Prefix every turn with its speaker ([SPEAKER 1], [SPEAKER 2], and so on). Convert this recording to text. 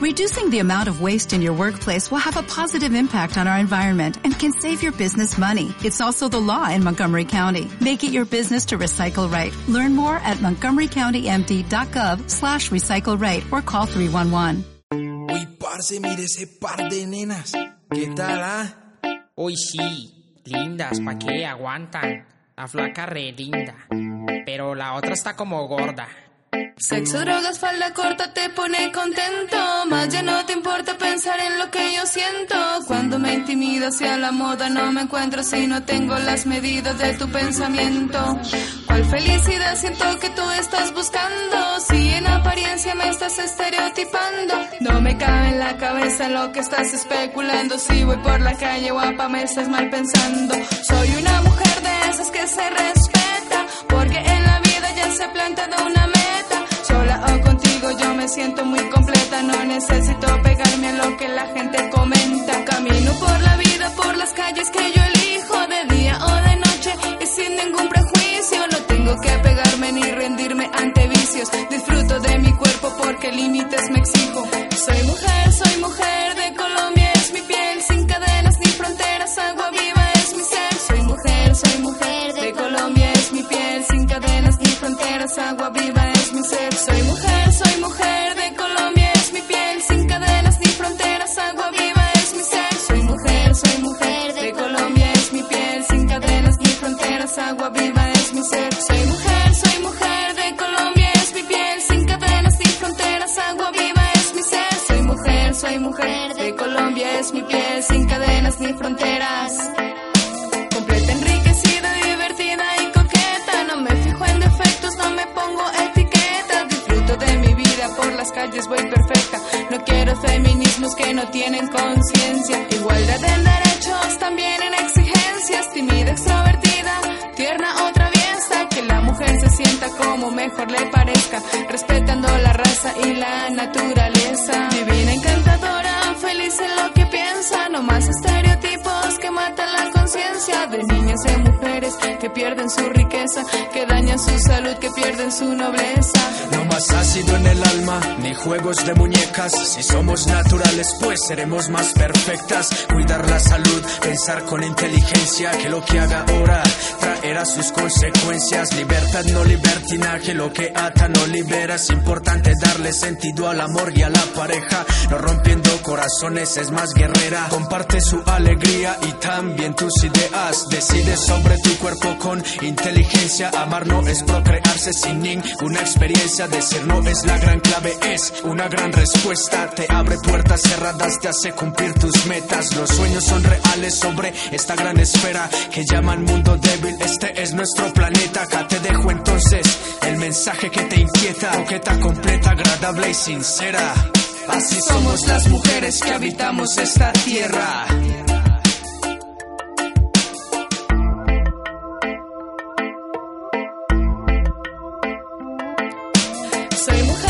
[SPEAKER 1] Reducing the amount of waste in your workplace will have a positive impact on our environment and can save your business money. It's also the law in Montgomery County. Make it your business to recycle right. Learn more at montgomerycountymd.gov slash recycle right or call 311.
[SPEAKER 2] Uy, parce, mire ese par de nenas. ¿Qué tal, ah?
[SPEAKER 3] Uy, sí, lindas, ¿pa' qué? Aguantan. La flaca re linda. Pero la otra está como gorda.
[SPEAKER 4] Sexo, drogas, falda corta te pone contento. Más ya no te importa pensar en lo que yo siento. Cuando me intimida hacia la moda, no me encuentro si no tengo las medidas de tu pensamiento. ¿Cuál felicidad siento que tú estás buscando? Si en apariencia me estás estereotipando. No me cabe en la cabeza lo que estás especulando. Si voy por la calle guapa, me estás mal pensando. Soy una siento muy completa. No necesito pegarme a lo que la gente comenta. Camino por la vida, por las calles que yo elijo, de día o de noche y sin ningún prejuicio. No tengo que pegarme ni rendirme ante vicios. Disfruto de mi cuerpo porque límites me exijo. Soy mujer, soy mujer de Colombia, es mi piel sin cadenas ni fronteras, agua viva es mi ser. Soy mujer, soy mujer de Colombia, es mi piel sin cadenas ni fronteras, agua viva es mi ser. Soy mujer, de Colombia, es mi piel sin cadenas ni fronteras. Completa, enriquecida, divertida y coqueta. No me fijo en defectos, no me pongo etiquetas. Disfruto de mi vida, por las calles voy perfecta. No quiero feminismos que no tienen conciencia. Igualdad en derechos, también en exigencias. Tímida, extrovertida, tierna o traviesa. Que la mujer se sienta como mejor le parezca. Respetando la raza y la naturaleza. De niñas y mujeres que pierden su riqueza, que dañan su salud, que pierden su nobleza.
[SPEAKER 2] No más ácido en el alma, ni juegos de muñecas. Si somos naturales, pues seremos más perfectas. Cuidar la salud, pensar con inteligencia, que lo que haga ahora traerá sus consecuencias. Libertad, no libertinaje, lo que ata no libera. Es importante darle sentido al amor y a la pareja. No rompiendo corazones, es más guerrera. Comparte su alegría y también tus ideas. Decide sobre tu cuerpo con inteligencia. Amar no es procrearse sin ninguna experiencia. Decir no es la gran clave, es una gran respuesta. Te abre puertas cerradas, te hace cumplir tus metas. Los sueños son reales sobre esta gran esfera que llaman mundo débil. Este es nuestro planeta. Acá te dejo entonces el mensaje que te inquieta. Coqueta, completa, agradable y sincera. Así somos las mujeres que habitamos esta tierra.
[SPEAKER 4] Soy mujer,